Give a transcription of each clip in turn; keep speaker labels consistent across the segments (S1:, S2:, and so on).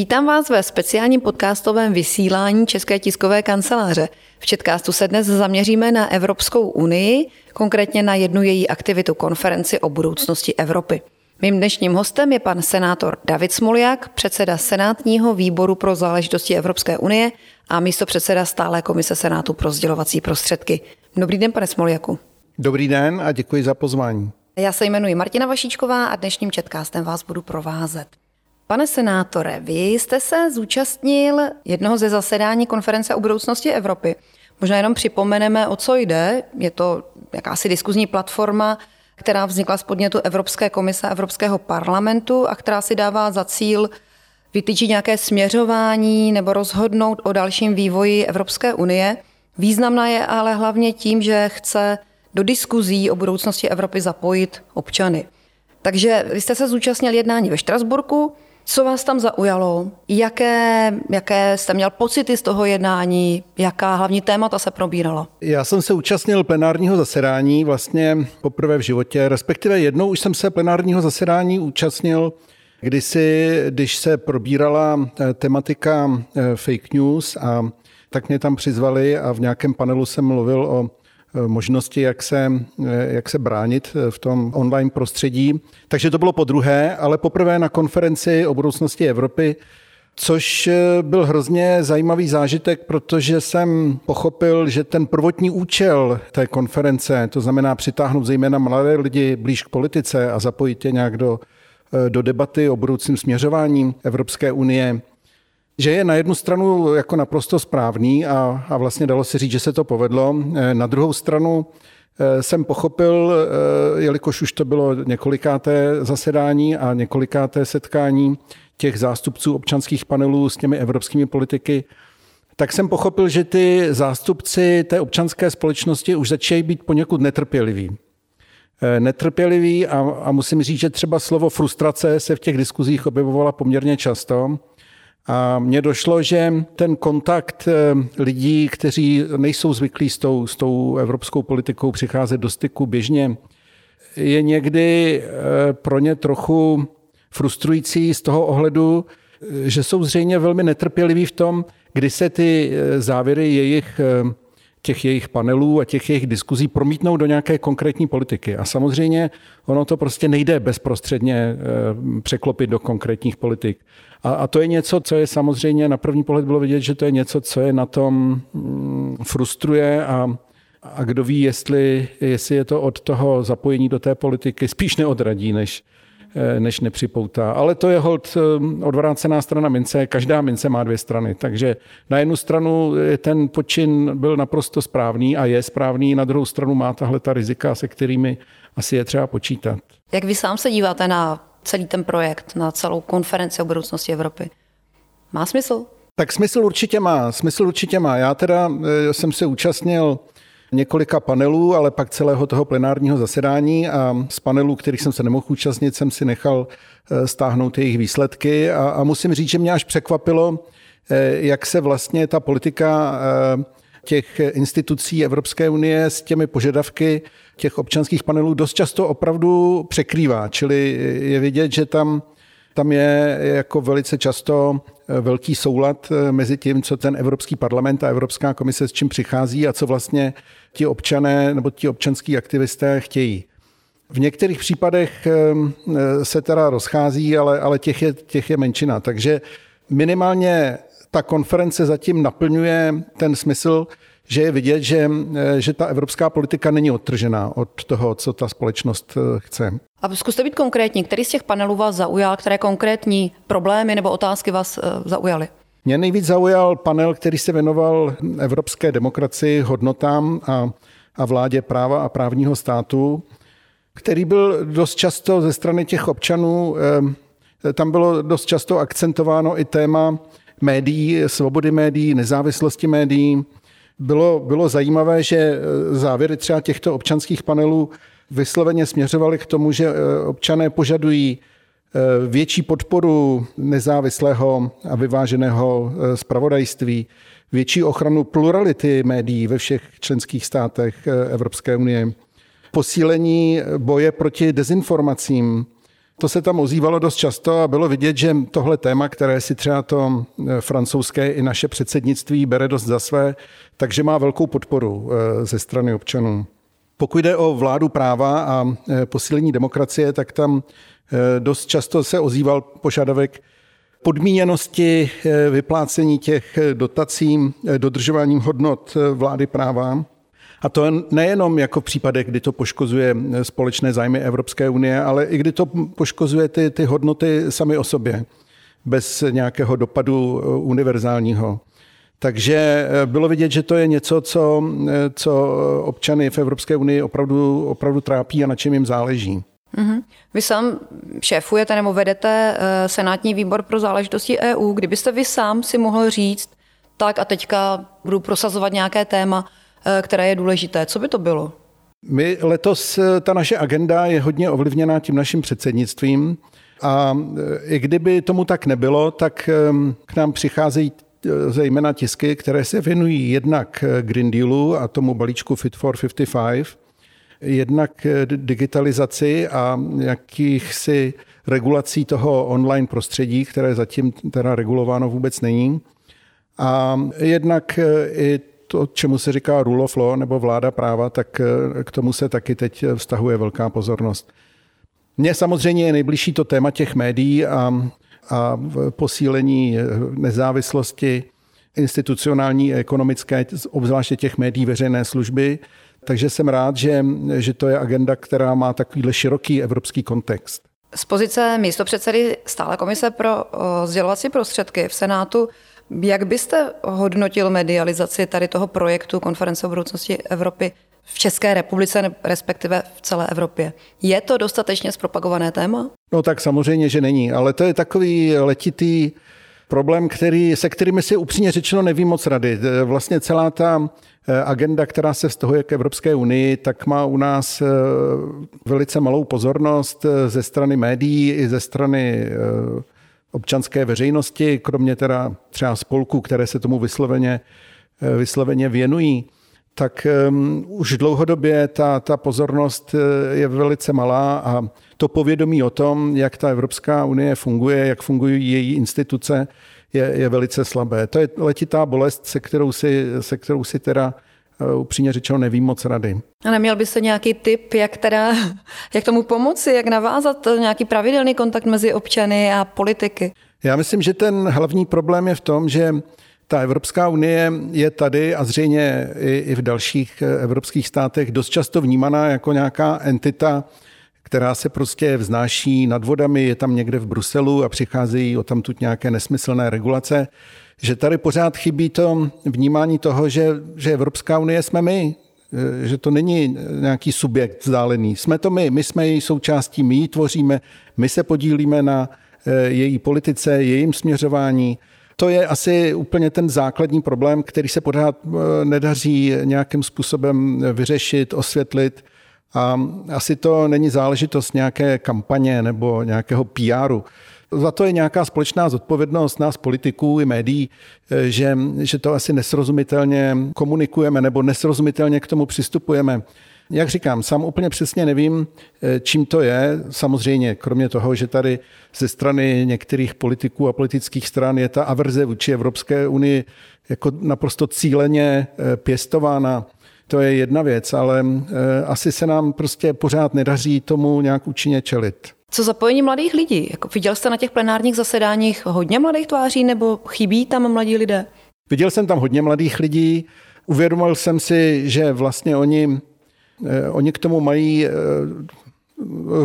S1: Vítám vás ve speciálním podcastovém vysílání České tiskové kanceláře. V Četkástu se dnes zaměříme na Evropskou unii, konkrétně na jednu její aktivitu konferenci o budoucnosti Evropy. Mým dnešním hostem je pan senátor David Smoljak, předseda Senátního výboru pro záležitosti Evropské unie a místo předseda stále komise Senátu pro sdělovací prostředky. Dobrý den, pane Smoljaku.
S2: Dobrý den a děkuji za pozvání.
S1: Já se jmenuji Martina Vašíčková a dnešním četkástem vás budu provázet. Pane senátore, vy jste se zúčastnil jednoho ze zasedání konference o budoucnosti Evropy. Možná jenom připomeneme, o co jde. Je to jakási diskuzní platforma, která vznikla z podnětu Evropské komise a Evropského parlamentu a která si dává za cíl vytyčit nějaké směřování nebo rozhodnout o dalším vývoji Evropské unie. Významná je ale hlavně tím, že chce do diskuzí o budoucnosti Evropy zapojit občany. Takže vy jste se zúčastnil jednání ve Štrasburku, co vás tam zaujalo? Jaké, jaké jste měl pocity z toho jednání? Jaká hlavní témata se probírala?
S2: Já jsem se účastnil plenárního zasedání vlastně poprvé v životě, respektive jednou už jsem se plenárního zasedání účastnil kdysi, když se probírala eh, tematika eh, fake news a tak mě tam přizvali a v nějakém panelu jsem mluvil o možnosti, jak se, jak se bránit v tom online prostředí. Takže to bylo po druhé, ale poprvé na konferenci o budoucnosti Evropy, což byl hrozně zajímavý zážitek, protože jsem pochopil, že ten prvotní účel té konference, to znamená přitáhnout zejména mladé lidi blíž k politice a zapojit je nějak do, do debaty o budoucím směřování Evropské unie, že je na jednu stranu jako naprosto správný a, a vlastně dalo se říct, že se to povedlo. Eh, na druhou stranu eh, jsem pochopil, eh, jelikož už to bylo několikáté zasedání a několikáté setkání těch zástupců občanských panelů s těmi evropskými politiky, tak jsem pochopil, že ty zástupci té občanské společnosti už začínají být poněkud netrpěliví. Netrpěliví a, a musím říct, že třeba slovo frustrace se v těch diskuzích objevovala poměrně často. A mně došlo, že ten kontakt eh, lidí, kteří nejsou zvyklí s tou, s tou evropskou politikou přicházet do styku běžně, je někdy eh, pro ně trochu frustrující z toho ohledu, eh, že jsou zřejmě velmi netrpěliví v tom, kdy se ty závěry jejich těch jejich panelů a těch jejich diskuzí promítnou do nějaké konkrétní politiky. A samozřejmě ono to prostě nejde bezprostředně překlopit do konkrétních politik. A, a to je něco, co je samozřejmě na první pohled bylo vidět, že to je něco, co je na tom mm, frustruje a, a kdo ví, jestli, jestli je to od toho zapojení do té politiky spíš neodradí, než, eh, než nepřipoutá. Ale to je hold eh, odvrácená strana mince. Každá mince má dvě strany. Takže na jednu stranu ten počin byl naprosto správný a je správný, na druhou stranu má tahle ta rizika, se kterými asi je třeba počítat.
S1: Jak vy sám se díváte na celý ten projekt, na celou konferenci o budoucnosti Evropy. Má smysl?
S2: Tak smysl určitě má, smysl určitě má. Já teda eh, jsem se účastnil několika panelů, ale pak celého toho plenárního zasedání a z panelů, kterých jsem se nemohl účastnit, jsem si nechal eh, stáhnout jejich výsledky a, a musím říct, že mě až překvapilo, eh, jak se vlastně ta politika těch institucí Evropské unie s těmi požadavky těch občanských panelů dost často opravdu překrývá. Čili je vidět, že tam, tam je jako velice často velký soulad mezi tím, co ten Evropský parlament a Evropská komise s čím přichází a co vlastně ti občané nebo ti občanský aktivisté chtějí. V některých případech eh, se teda rozchází, ale, ale těch, je, těch je menšina. Takže minimálně ta konference zatím naplňuje ten smysl, že je vidět, že, že ta evropská politika není odtržená od toho, co ta společnost eh, chce.
S1: A zkuste být konkrétní. Který z těch panelů vás zaujal? Které konkrétní problémy nebo otázky vás eh, zaujaly?
S2: Mě nejvíc zaujal panel, který se věnoval evropské demokracii, hodnotám a, a vládě práva a právního státu, který byl dost často ze strany těch občanů, eh, tam bylo dost často akcentováno i téma médií, svobody médií, nezávislosti médií. Bylo, bylo zajímavé, že e, závěry třeba těchto občanských panelů vysloveně směřovaly k tomu, že e, občané požadují e, větší podporu nezávislého a vyváženého spravodajství, větší ochranu plurality médií ve všech členských státech Evropské unie, posílení boje proti dezinformacím, To se tam ozývalo dost často a bylo vidět, že tohle téma, které si třeba to eh, francouzské i naše předsednictví bere dost za své, takže má velkou podporu eh, ze strany občanů. Pokud jde o vládu práva a eh, posílení demokracie, tak tam dost často se ozýval požadavek podmíněnosti vyplácení těch dotací dodržováním hodnot vlády práva. A to nejenom jako v případech, kdy to poškozuje společné zájmy Evropské unie, ale i kdy to poškozuje ty, ty hodnoty sami o sobě, bez nějakého dopadu eh, univerzálního. Takže eh, bylo vidět, že to je něco, co, eh, co občany v Evropské unii opravdu, opravdu trápí a na čem jim záleží.
S1: Mm-hmm. Vy sám šéfujete nebo vedete Senátní výbor pro záležitosti EU. Kdybyste vy sám si mohl říct, tak a teďka budu prosazovat nějaké téma, Eh, které je důležité. Co by to bylo?
S2: My letos, eh, ta naše agenda je hodně ovlivněná tím naším předsednictvím a eh, i kdyby tomu tak nebylo, tak k nám přicházejí zejména tisky, které se věnují jednak Green Dealu a tomu balíčku Fit for 55, jednak digitalizaci a jakýchsi regulací toho online prostředí, které zatím teda regulováno vůbec není. A jednak i to, čemu se říká rule of law nebo vláda práva, tak eh, k tomu se taky teď vztahuje velká pozornost. Mně samozřejmě je nejbližší to téma těch médií a, a posílení eh, nezávislosti institucionální a ekonomické, obzvláště těch médií veřejné služby. Takže jsem rád, že, že to je agenda, která má takovýhle široký evropský kontext.
S1: Z pozice místopředsedy stále komise pro sdělovací prostředky v Senátu jak byste hodnotil medializaci tady toho projektu Konference o budoucnosti Evropy v České republice, respektive v celé Evropě? Je to dostatečně zpropagované téma?
S2: No tak samozřejmě, že není, ale to je takový letitý problém, který, se kterými si upřímně řečeno nevím moc rady. Vlastně celá ta eh, agenda, která se vztahuje k Evropské unii, tak má u nás eh, velice malou pozornost ze strany médií i ze strany občanské veřejnosti, kromě teda třeba spolků, které se tomu vysloveně, eh, vysloveně věnují, tak um, už dlouhodobě ta, ta pozornost eh, je velice malá a to povědomí o tom, jak ta Evropská unie funguje, jak fungují její instituce, je, je velice slabé. To je letitá bolest, se kterou si, se kterou si teda Eh, upřímně řečeno nevím moc rady.
S1: A neměl byste nějaký tip, jak teda, jak tomu pomoci, jak navázat nějaký pravidelný kontakt mezi občany a politiky?
S2: Já myslím, že ten hlavní problém je v tom, že ta Evropská unie je tady a zřejmě i, i v dalších eh, evropských státech dost často vnímaná jako nějaká entita, která se prostě vznáší nad vodami, je tam někde v Bruselu a přicházejí o tamtud nějaké nesmyslné regulace že tady pořád chybí to vnímání toho, že, že Evropská unie jsme my, že to není nějaký subjekt vzdálený. Jsme to my, my jsme její součástí, my ji tvoříme, my se podílíme na eh, její politice, jejím směřování. To je asi úplně ten základní problém, který se pořád eh, nedaří nějakým způsobem vyřešit, osvětlit. A asi to není záležitost nějaké kampaně nebo nějakého PRu. Za to je nějaká společná zodpovědnost nás politiků i médií, eh, že, že to asi nesrozumitelně komunikujeme nebo nesrozumitelně k tomu přistupujeme. Jak říkám, sám úplně přesně nevím, eh, čím to je. Samozřejmě, kromě toho, že tady ze strany některých politiků a politických stran je ta averze vůči Evropské unii jako naprosto cíleně eh, pěstována. To je jedna věc, ale asi se nám prostě pořád nedaří tomu nějak účinně čelit.
S1: Co zapojení mladých lidí? Jako viděl jste na těch plenárních zasedáních hodně mladých tváří nebo chybí tam mladí lidé?
S2: Viděl jsem tam hodně mladých lidí. Uvědomil jsem si, že vlastně oni, eh, oni k tomu mají eh,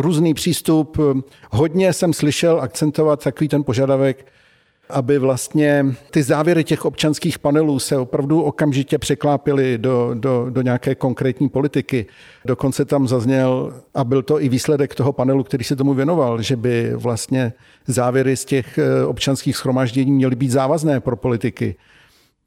S2: různý přístup. Hodně jsem slyšel akcentovat takový ten požadavek, aby vlastně ty závěry těch občanských panelů se opravdu okamžitě překlápily do, do, do nějaké konkrétní politiky. Dokonce tam zazněl, a byl to i výsledek toho panelu, který se tomu věnoval, že by vlastně závěry z těch eh, občanských schromáždění měly být závazné pro politiky.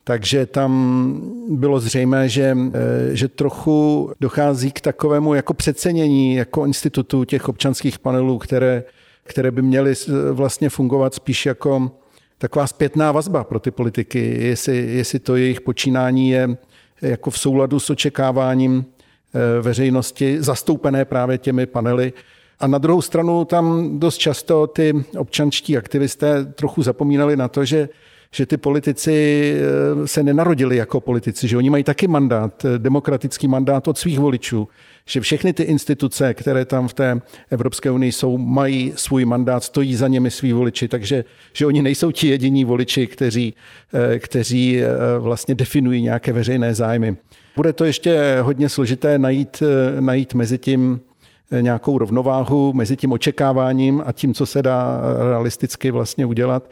S2: Takže tam bylo zřejmé, že, eh, že trochu dochází k takovému jako přecenění jako institutu těch občanských panelů, které, které by měly vlastně fungovat spíš jako taková zpětná vazba pro ty politiky, jestli, jestli to jejich počínání je jako v souladu s očekáváním eh, veřejnosti, zastoupené právě těmi panely, A na druhou stranu tam dost často ty občanští aktivisté trochu zapomínali na to, že že ty politici eh, se nenarodili jako politici, že oni mají taky mandát, eh, demokratický mandát od svých voličů, že všechny ty instituce, které tam v té Evropské unii jsou, mají svůj mandát, stojí za němi svý voliči, takže že oni nejsou ti jediní voliči, kteří, eh, kteří vlastně definují nějaké veřejné zájmy. Bude to ještě hodně složité najít, najít mezi tím nějakou rovnováhu, mezi tím očekáváním a tím, co se dá realisticky vlastně udělat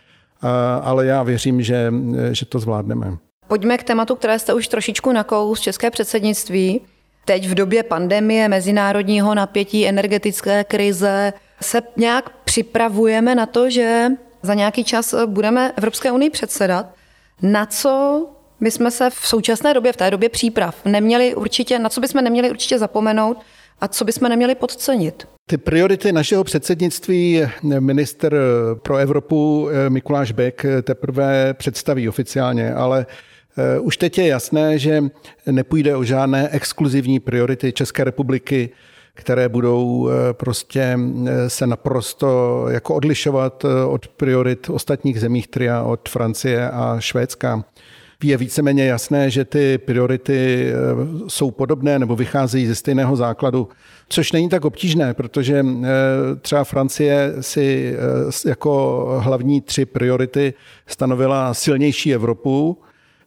S2: ale já věřím, že, že to zvládneme.
S1: Pojďme k tématu, které jste už trošičku nakous, české předsednictví. Teď v době pandemie, mezinárodního napětí, energetické krize se nějak připravujeme na to, že za nějaký čas budeme Evropské unii předsedat. Na co my jsme se v současné době, v té době příprav, neměli určitě, na co bychom neměli určitě zapomenout a co bychom neměli podcenit?
S2: Ty priority našeho předsednictví minister pro Evropu eh, Mikuláš Bek teprve představí oficiálně, ale eh, už teď je jasné, že nepůjde o žádné exkluzivní priority České republiky, které budou eh, prostě se naprosto jako odlišovat od priorit ostatních zemích tria, od Francie a Švédska je víceméně jasné, že ty priority eh, jsou podobné nebo vycházejí ze stejného základu, což není tak obtížné, protože eh, třeba Francie si eh, jako hlavní tři priority stanovila silnější Evropu,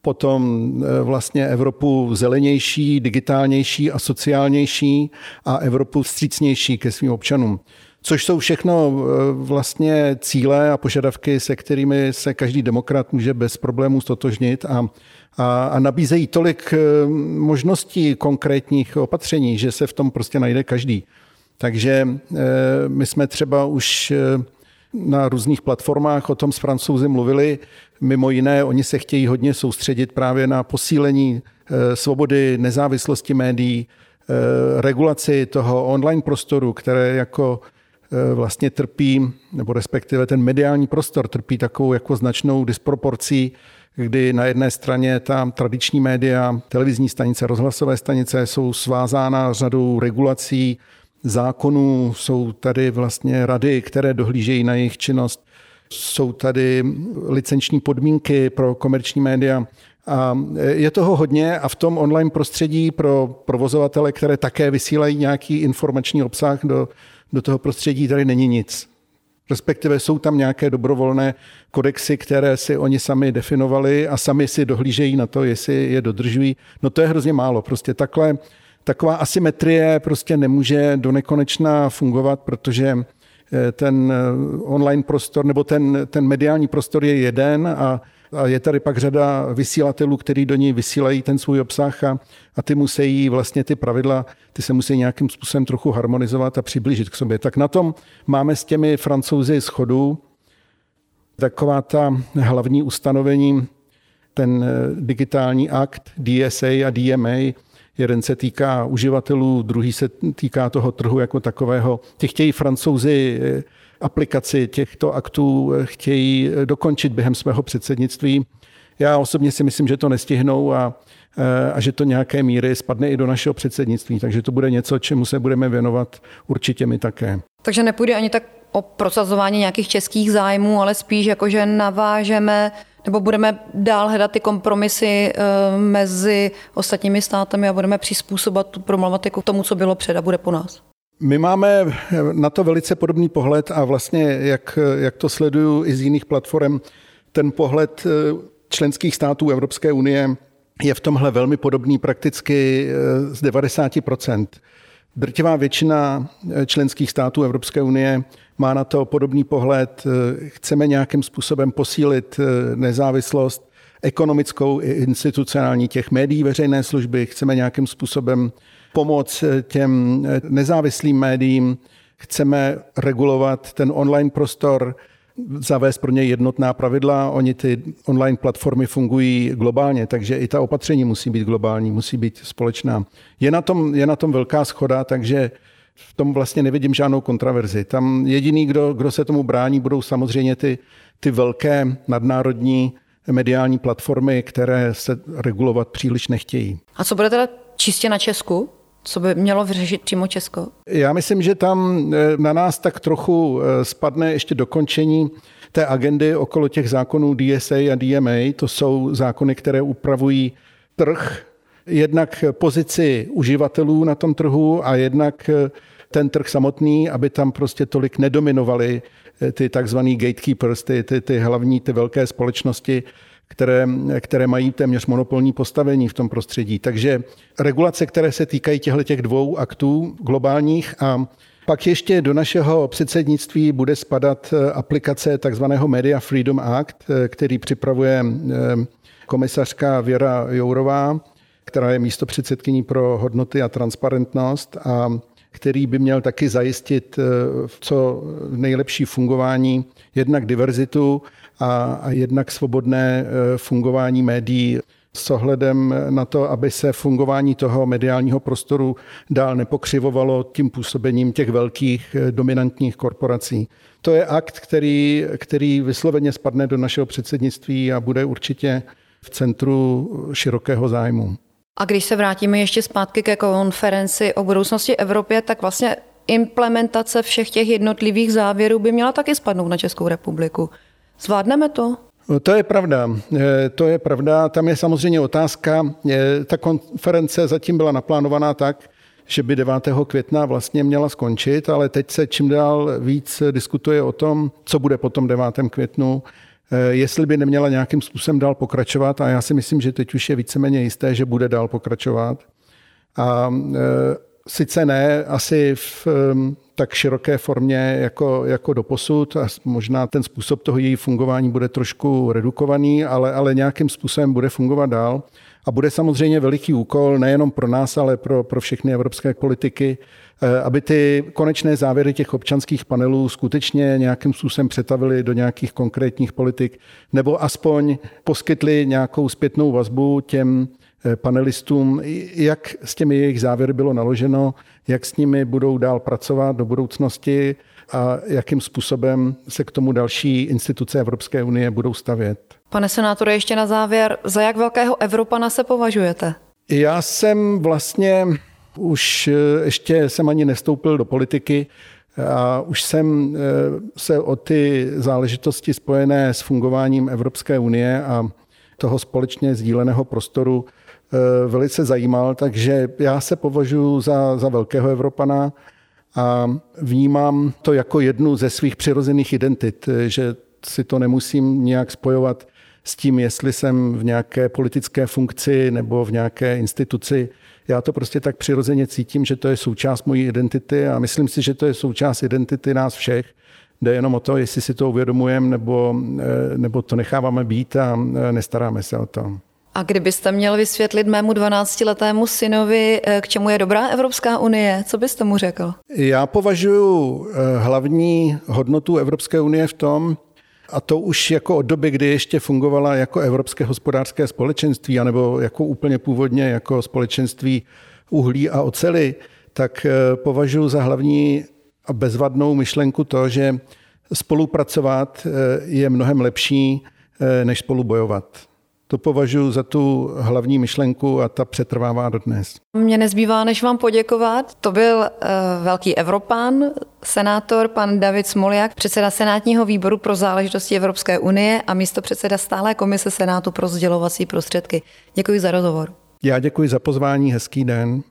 S2: potom vlastně Evropu zelenější, digitálnější a sociálnější a Evropu vstřícnější ke svým občanům což jsou všechno eh, vlastně cíle a požadavky, se kterými se každý demokrat může bez problémů stotožnit a, a, a nabízejí tolik eh, možností konkrétních opatření, že se v tom prostě najde každý. Takže eh, my jsme třeba už na různých platformách o tom s francouzi mluvili. Mimo jiné, oni se chtějí hodně soustředit právě na posílení svobody, nezávislosti médií, regulaci toho online prostoru, které jako vlastně trpí, nebo respektive ten mediální prostor trpí takovou jako značnou disproporcí, kdy na jedné straně ta tradiční média, televizní stanice, rozhlasové stanice jsou svázána řadou regulací, zákonů, jsou tady vlastně rady, které dohlížejí na jejich činnost, jsou tady licenční podmínky pro komerční média. A je toho hodně a v tom online prostředí pro provozovatele, které také vysílají nějaký informační obsah do do toho prostředí tady není nic. Respektive jsou tam nějaké dobrovolné kodexy, které si oni sami definovali a sami si dohlížejí na to, jestli je dodržují. No to je hrozně málo. Prostě takhle, taková asymetrie prostě nemůže do nekonečna fungovat, protože eh, ten eh, online prostor nebo ten, ten mediální prostor je jeden a a je tady pak řada vysílatelů, kteří do ní vysílají ten svůj obsah a, a ty musí vlastně ty pravidla, ty se musí nějakým způsobem trochu harmonizovat a přiblížit k sobě. Tak na tom máme s těmi francouzi schodu. Taková ta hlavní ustanovení, ten eh, digitální akt DSA a DMA, jeden se týká uživatelů, druhý se týká toho trhu jako takového. Ty chtějí francouzi eh, aplikaci těchto aktů chtějí dokončit během svého předsednictví. Já osobně si myslím, že to nestihnou a, a že to nějaké míry spadne i do našeho předsednictví, takže to bude něco, čemu se budeme věnovat určitě my také.
S1: Takže nepůjde ani tak o prosazování nějakých českých zájmů, ale spíš jako, že navážeme nebo budeme dál hledat ty kompromisy eh, mezi ostatními státami a budeme přizpůsobovat tu problematiku tomu, co bylo před a bude po nás.
S2: My máme na to velice podobný pohled a vlastně, jak, jak to sleduju i z jiných platform, ten pohled eh, členských států Evropské unie je v tomhle velmi podobný prakticky eh, z 90% Drtivá většina eh, členských států Evropské unie má na to podobný pohled. Chceme nějakým způsobem posílit nezávislost ekonomickou i institucionální těch médií veřejné služby, chceme nějakým způsobem pomoc těm nezávislým médiím, chceme regulovat ten online prostor, zavést pro ně jednotná pravidla. Oni ty online platformy fungují globálně, takže i ta opatření musí být globální, musí být společná. Je na tom, je na tom velká schoda, takže v tom vlastně nevidím žádnou kontraverzi. Tam jediný, kdo, kdo se tomu brání, budou samozřejmě ty, ty velké nadnárodní mediální platformy, které se regulovat příliš nechtějí.
S1: A co bude teda čistě na Česku? Co by mělo vyřešit přímo Česko?
S2: Já myslím, že tam na nás tak trochu spadne ještě dokončení té agendy okolo těch zákonů DSA a DMA. To jsou zákony, které upravují trh, jednak pozici uživatelů na tom trhu a jednak ten trh samotný, aby tam prostě tolik nedominovaly ty takzvaný gatekeepers, ty, ty, ty hlavní, ty velké společnosti, které, které mají téměř monopolní postavení v tom prostředí. Takže regulace, které se týkají těchto těch dvou aktů globálních a pak ještě do našeho předsednictví bude spadat eh, aplikace takzvaného Media Freedom Act, eh, který připravuje eh, komisařka Věra Jourová, která je místo předsedkyní pro hodnoty a transparentnost a který by měl taky zajistit co nejlepší fungování, jednak diverzitu a, a jednak svobodné fungování médií s ohledem na to, aby se fungování toho mediálního prostoru dál nepokřivovalo tím působením těch velkých eh, dominantních korporací. To je akt, který, který vysloveně spadne do našeho předsednictví a bude určitě v centru širokého zájmu.
S1: A když se vrátíme ještě zpátky ke konferenci o budoucnosti Evropě, tak vlastně implementace všech těch jednotlivých závěrů by měla taky spadnout na Českou republiku. Zvládneme to?
S2: To je pravda. Eh, to je pravda. Tam je samozřejmě otázka. Eh, ta konference zatím byla naplánovaná tak, že by 9. května vlastně měla skončit, ale teď se čím dál víc diskutuje o tom, co bude po tom 9. květnu, jestli by neměla nějakým způsobem dál pokračovat a já si myslím, že teď už je víceméně jisté, že bude dál pokračovat. A sice ne asi v tak široké formě jako, jako do posud a možná ten způsob toho její fungování bude trošku redukovaný, ale, ale nějakým způsobem bude fungovat dál. A bude samozřejmě veliký úkol nejenom pro nás, ale pro, pro všechny evropské politiky, eh, aby ty konečné závěry těch občanských panelů skutečně nějakým způsobem přetavili do nějakých konkrétních politik, nebo aspoň poskytli nějakou zpětnou vazbu těm panelistům, jak s těmi jejich závěry bylo naloženo, jak s nimi budou dál pracovat do budoucnosti a jakým způsobem se k tomu další instituce Evropské unie budou stavět.
S1: Pane senátore, ještě na závěr, za jak velkého Evropana se považujete?
S2: Já jsem vlastně už eh, ještě jsem ani nestoupil do politiky a už jsem eh, se o ty záležitosti spojené s fungováním Evropské unie a toho společně sdíleného prostoru Eh, velice zajímal, takže já se považuji za, za velkého Evropana a vnímám to jako jednu ze svých přirozených identit, že si to nemusím nějak spojovat s tím, jestli jsem v nějaké politické funkci nebo v nějaké instituci. Já to prostě tak přirozeně cítím, že to je součást mojí identity a myslím si, že to je součást identity nás všech. Jde jenom o to, jestli si to uvědomujeme nebo, eh, nebo to necháváme být a eh, nestaráme se o to.
S1: A kdybyste měl vysvětlit mému 12-letému synovi, eh, k čemu je dobrá Evropská unie, co byste mu řekl?
S2: Já považuji eh, hlavní hodnotu Evropské unie v tom, a to už jako od doby, kdy ještě fungovala jako Evropské hospodářské společenství, anebo jako úplně původně jako společenství uhlí a ocely, tak eh, považuji za hlavní a bezvadnou myšlenku to, že spolupracovat je mnohem lepší, než spolu bojovat. To považuji za tu hlavní myšlenku a ta přetrvává dodnes.
S1: Mně nezbývá, než vám poděkovat. To byl uh, velký Evropán, senátor pan David Smoljak, předseda Senátního výboru pro záležitosti Evropské unie a místo předseda stále komise Senátu pro sdělovací prostředky. Děkuji za rozhovor.
S2: Já děkuji za pozvání, hezký den.